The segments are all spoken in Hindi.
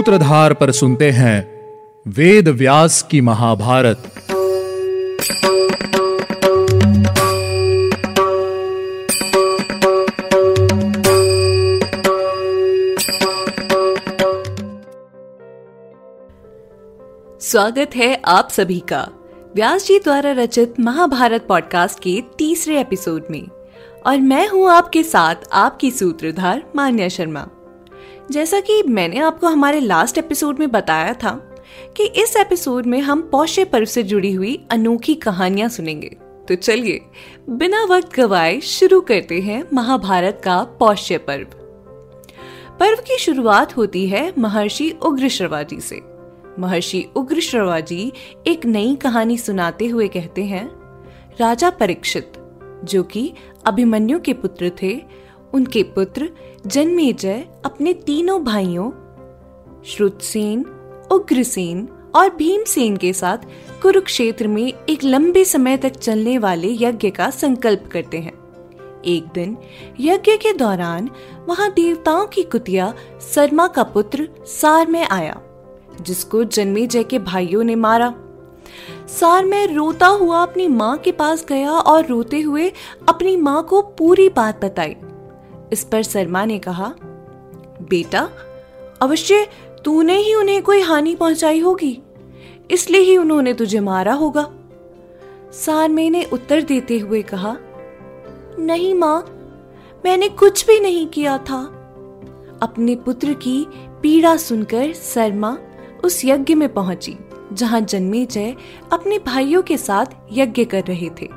सूत्रधार पर सुनते हैं वेद व्यास की महाभारत। स्वागत है आप सभी का व्यास जी द्वारा रचित महाभारत पॉडकास्ट के तीसरे एपिसोड में। और मैं हूँ आपके साथ आपकी सूत्रधार मान्या शर्मा। जैसा कि मैंने आपको हमारे लास्ट एपिसोड में बताया था कि इस एपिसोड में हम पौष्य पर्व से जुड़ी हुई अनोखी कहानियाँ सुनेंगे। तो चलिए, बिना वक्त गवाए शुरू करते हैं महाभारत का पौष्य पर्व। पर्व की शुरुआत होती है महर्षि उग्र श्रवाजी से। महर्षि उग्र श्रवाजी एक नई कहानी सुनाते हुए कहते हैं, राजा परीक्षित, जो कि अभिमन्यु के पुत्र थे उनके पुत्र जन्मेजय अपने तीनों भाइयों, श्रुतसेन, उग्रसेन और भीमसेन के साथ कुरुक्षेत्र में एक लंबे समय तक चलने वाले यज्ञ का संकल्प करते हैं। एक दिन यज्ञ के दौरान वहाँ देवताओं की कुतिया सरमा का पुत्र सार में आया, जिसको जन्मे जय के भाइयों ने मारा। सार में रोता हुआ अपनी माँ के पास गया और रोते हुए अपनी माँ को पूरी बात बताई। इस पर शर्मा ने कहा, बेटा, अवश्य तूने ही उन्हें कोई हानि पहुंचाई होगी, इसलिए ही उन्होंने तुझे मारा होगा। सारमे ने उत्तर देते हुए कहा, नहीं माँ, मैंने कुछ भी नहीं किया था। अपने पुत्र की पीड़ा सुनकर शर्मा उस यज्ञ में पहुँची, जहाँ जन्मे जय अपने भाइयों के साथ यज्ञ कर रहे थे।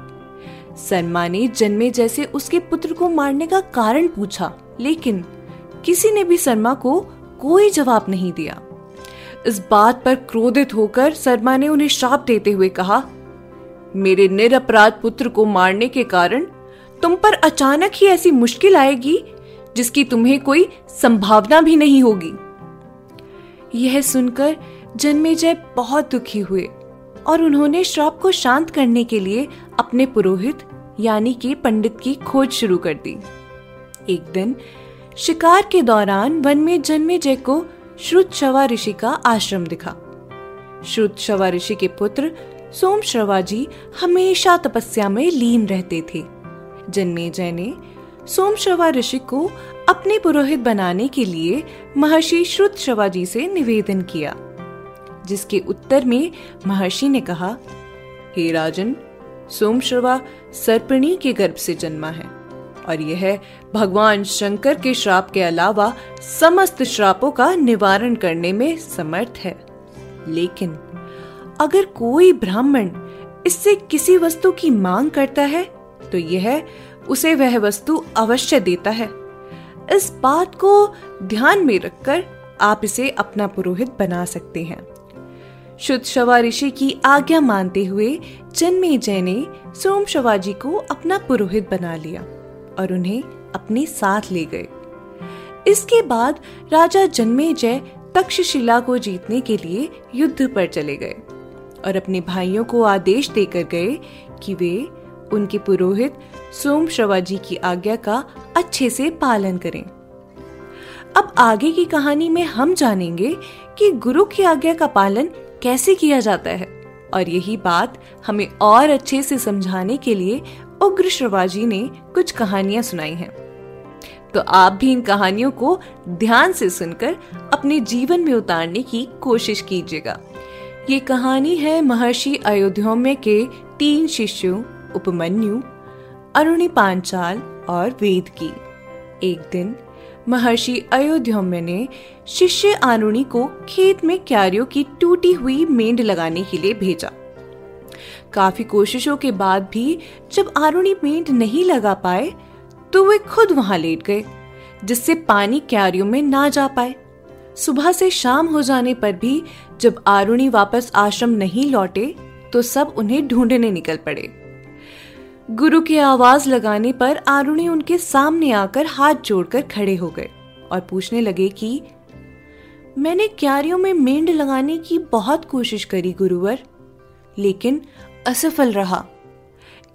सरमा ने जन्मे जैसे उसके पुत्र को मारने का कारण पूछा, लेकिन किसी ने भी शर्मा को कोई जवाब नहीं दिया। इस बात पर क्रोधित होकर शर्मा ने उन्हें श्राप देते हुए कहा, मेरे निरपराध पुत्र को मारने के कारण तुम पर अचानक ही ऐसी मुश्किल आएगी, जिसकी तुम्हें कोई संभावना भी नहीं होगी। यह सुनकर जन्मेजय बहुत दुखी हुए और उन्होंने श्राप को शांत करने के लिए अपने पुरोहित यानी कि पंडित की खोज शुरू कर दी। एक दिन, शिकार के दौरान वन में जन्मेजय को श्रुत शवा ऋषि का आश्रम दिखा। श्रुत शवा ऋषि के पुत्र सोम श्रवाजी हमेशा तपस्या में लीन रहते थे। जन्मे जय ने सोम श्रवा ऋषि को अपने पुरोहित बनाने के लिए महर्षि श्रुत शवाजी से निवेदन किया, जिसके उत्तर में महर्षि ने कहा, हे राजन सोमश्रवा सर्पणी के गर्भ से जन्मा है और यह भगवान शंकर के श्राप के अलावा समस्त श्रापों का निवारण करने में समर्थ है। लेकिन अगर कोई ब्राह्मण इससे किसी वस्तु की मांग करता है तो यह उसे वह वस्तु अवश्य देता है। इस बात को ध्यान में रखकर आप इसे अपना पुरोहित बना सकते हैं। शुद्ध शवा ऋषि की आज्ञा मानते हुए जन्मे जय ने सोम शवाजी को अपना पुरोहित बना लिया और उन्हें अपने साथ ले गए। इसके बाद राजा जन्मे जय तक्षशिला को जीतने के लिए युद्ध पर चले गए और अपने भाइयों को आदेश देकर गए कि वे उनके पुरोहित सोम श्रवाजी की आज्ञा का अच्छे से पालन करें। अब आगे की कहानी में हम जानेंगे कि गुरु की आज्ञा का पालन कैसे किया जाता है? और यही बात हमें और अच्छे से समझाने के लिए उग्र श्रवाजी ने कुछ कहानियाँ सुनाई हैं। तो आप भी इन कहानियों को ध्यान से सुनकर अपने जीवन में उतारने की कोशिश कीजिएगा। ये कहानी है महर्षि अयोध्या के तीन शिष्यों, उपमन्यु अरुणी पांचाल और वेद की। एक दिन महर्षि अयोध्या ने शिष्य आरुणि को खेत में क्यारियों की टूटी हुई मेंढ लगाने के लिए भेजा। काफ़ी कोशिशों के बाद भी जब आरुणि मेंढ नहीं लगा पाए तो वे खुद वहाँ लेट गए, जिससे पानी क्यारियों में ना जा पाए। सुबह से शाम हो जाने पर भी जब आरुणि वापस आश्रम नहीं लौटे तो सब उन्हें ढूँढने निकल पड़े। गुरु की आवाज़ लगाने पर आरुणि उनके सामने आकर हाथ जोड़कर खड़े हो गए और पूछने लगे कि, मैंने क्यारियों में मेंढ लगाने की बहुत कोशिश करी, गुरुवर, लेकिन असफल रहा।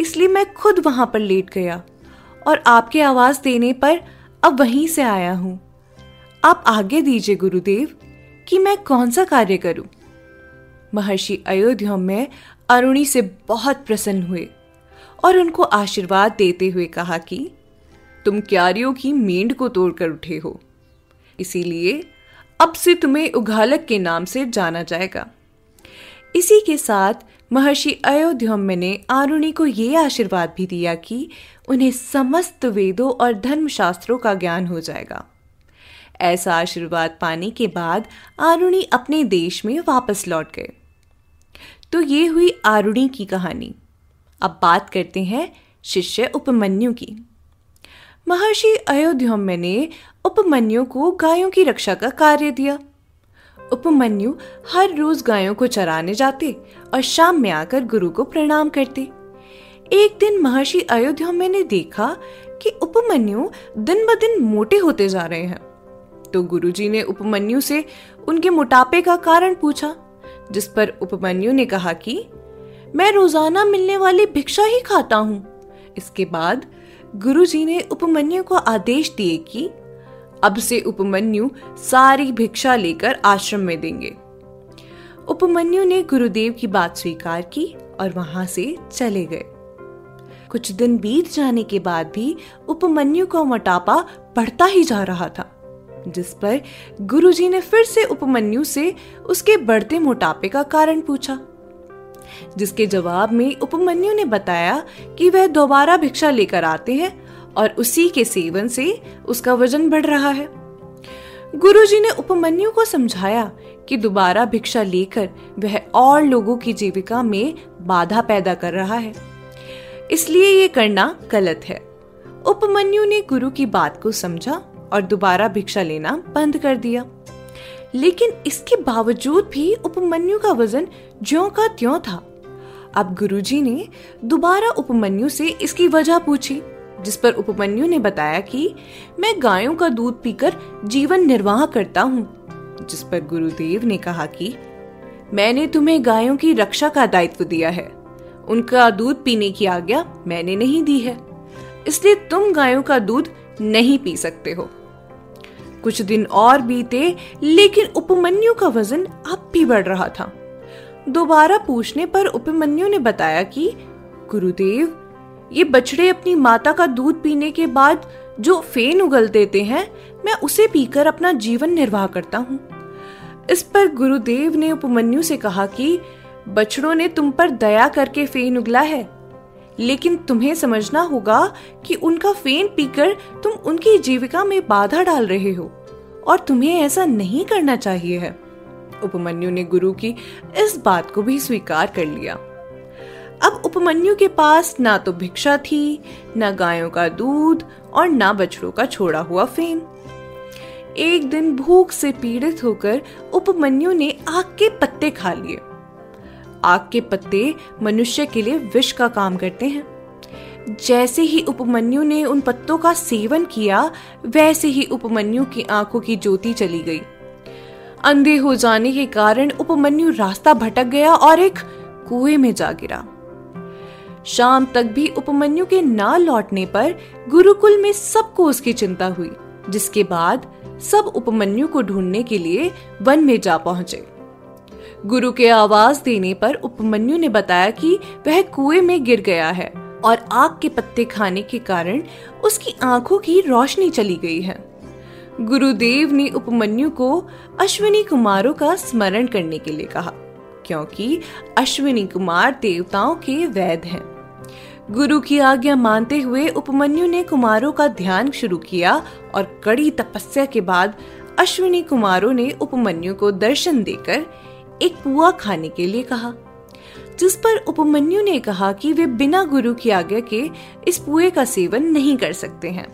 इसलिए मैं खुद वहाँ पर लेट गया और आपके आवाज़ देने पर अब वहीं से आया हूँ। आप आगे दीजिए, गुरुदेव, कि मैं कौन सा कार्य करूँ? महर्षि अयोध्या में अरुणी से बहुत प्रसन्न हुए। और उनको आशीर्वाद देते हुए कहा कि, तुम क्यारियों की मेंढ को तोड़कर उठे हो। इसीलिए अब से तुम्हें उघालक के नाम से जाना जाएगा। इसी के साथ महर्षि अयोध्या ने आरुणि को यह आशीर्वाद भी दिया कि उन्हें समस्त वेदों और धर्मशास्त्रों का ज्ञान हो जाएगा। ऐसा आशीर्वाद पाने के बाद आरुणि अपने देश में वापस लौट गए। तो ये हुई आरुणि की कहानी। अब बात करते हैं शिष्य उपमन्यु की। महर्षि अयोध्या ने उपमन्यु को गायों की रक्षा का कार्य दिया। उपमन्यु हर रोज गायों को चराने जाते और शाम में आकर गुरु को प्रणाम करते। एक दिन महर्षि अयोध्या ने देखा कि उपमन्यु दिन ब दिन मोटे होते जा रहे हैं। तो गुरुजी ने उपमन्यु से उनके मोटापे का कारण पूछा, जिस पर उपमन्यु ने कहा कि मैं रोज़ाना मिलने वाली भिक्षा ही खाता हूँ। इसके बाद गुरुजी ने उपमन्यु को आदेश दिए कि अब से उपमन्यु सारी भिक्षा लेकर आश्रम में देंगे। उपमन्यु ने गुरुदेव की बात स्वीकार की और वहाँ से चले गए। कुछ दिन बीत जाने के बाद भी उपमन्यु का मोटापा बढ़ता ही जा रहा था, जिस पर गुरुजी ने फिर से उपमन्यु से उसके बढ़ते मोटापे का कारण पूछा। जिसके जवाब में उपमन्यु ने बताया कि वह दोबारा भिक्षा लेकर आते हैं और उसी के सेवन से उसका वज़न बढ़ रहा है। गुरुजी ने उपमन्यु को समझाया कि दोबारा भिक्षा लेकर वह और लोगों की जीविका में बाधा पैदा कर रहा है। इसलिए ये करना गलत है। उपमन्यु ने गुरु की बात को समझा और दोबारा भिक्षा लेना बंद कर दिया। लेकिन इसके बावजूद भी उपमन्यु का वज़न ज्यो का त्यों था। अब गुरुजी ने दोबारा उपमन्यु से इसकी वजह पूछी, जिस पर उपमन्यु ने बताया कि मैं गायों का दूध पीकर जीवन निर्वाह करता हूँ, जिस पर गुरुदेव ने कहा कि मैंने तुम्हें गायों की रक्षा का दायित्व दिया है। उनका दूध पीने की आज्ञा मैंने नहीं दी है, इसलिए तुम गायों का दूध नहीं पी सकते हो। कुछ दिन और बीते, लेकिन उपमन्यु का वज़न अब भी बढ़ रहा था। दोबारा पूछने पर उपमन्यु ने बताया कि, गुरुदेव, ये बछड़े अपनी माता का दूध पीने के बाद जो फेन उगल देते हैं, मैं उसे पीकर अपना जीवन निर्वाह करता हूँ। इस पर गुरुदेव ने उपमन्यु से कहा कि, बछड़ों ने तुम पर दया करके फेन उगला है। लेकिन तुम्हें समझना होगा कि उनका फेन पीकर तुम उनकी जीविका में बाधा डाल रहे हो, और तुम्हें ऐसा नहीं करना चाहिए है। उपमन्यु ने गुरु की इस बात को भी स्वीकार कर लिया। अब उपमन्यु के पास ना तो भिक्षा थी, ना गायों का दूध, और ना बछड़ों का छोड़ा हुआ फेन। एक दिन भूख से पीड़ित होकर उपमन्यु ने आग के पत्ते खा लिए। आग के पत्ते मनुष्य के लिए विष का काम करते हैं। जैसे ही उपमन्यु ने उन पत्तों का सेवन किया, वैसे ही उपमन्यु की आँखों की ज्योति चली गई। अंधे हो जाने के कारण उपमन्यु रास्ता भटक गया और एक कुएँ में जा गिरा। शाम तक भी उपमन्यु के ना लौटने पर गुरुकुल में सबको उसकी चिंता हुई, जिसके बाद सब उपमन्यु को ढूँढने के लिए वन में जा पहुँचे। गुरु के आवाज़ देने पर उपमन्यु ने बताया कि वह कुएँ में गिर गया है और आग के पत्ते खाने के कारण उसकी आँखों की रोशनी चली गई है। गुरुदेव ने उपमन्यु को अश्विनी कुमारों का स्मरण करने के लिए कहा, क्योंकि अश्विनी कुमार देवताओं के वैद हैं। गुरु की आज्ञा मानते हुए उपमन्यु ने कुमारों का ध्यान शुरू किया और कड़ी तपस्या के बाद अश्विनी कुमारों ने उपमन्यु को दर्शन देकर एक पुआ खाने के लिए कहा, जिस पर उपमन्यु ने कहा कि वे बिना गुरु की आज्ञा के इस पुए का सेवन नहीं कर सकते हैं।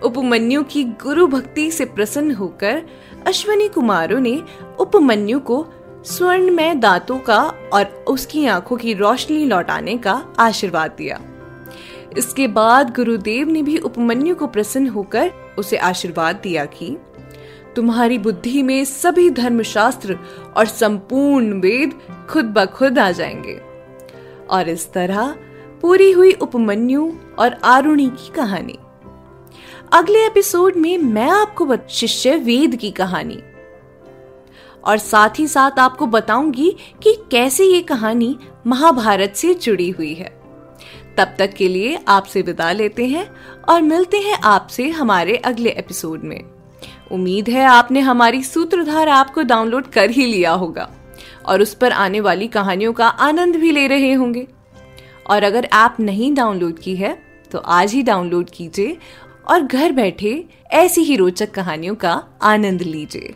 उपमन्यु की गुरु भक्ति से प्रसन्न होकर अश्विनी कुमारों ने उपमन्यु को स्वर्ण में दांतों का और उसकी आँखों की रोशनी लौटाने का आशीर्वाद दिया। इसके बाद गुरुदेव ने भी उपमन्यु को प्रसन्न होकर उसे आशीर्वाद दिया कि तुम्हारी बुद्धि में सभी धर्मशास्त्र और संपूर्ण वेद खुद ब खुद आ जाएँगे। और इस तरह पूरी हुई उपमन्यु और आरुणी की कहानी। अगले एपिसोड में मैं आपको शिष्य वेद की कहानी। और साथ ही साथ आपको बताऊँगी कि कैसे ये कहानी महाभारत से जुड़ी हुई है। तब तक के लिए आपसे विदा लेते हैं और मिलते हैं आपसे हमारे अगले एपिसोड में। उम्मीद है आपने हमारी सूत्रधार ऐप को डाउनलोड कर ही लिया होगा और उस पर आने वाली कहानियों का आनंद भी ले रहे होंगे। और अगर ऐप नहीं डाउनलोड की है तो आज ही डाउनलोड कीजिए और घर बैठे ऐसी ही रोचक कहानियों का आनंद लीजिए।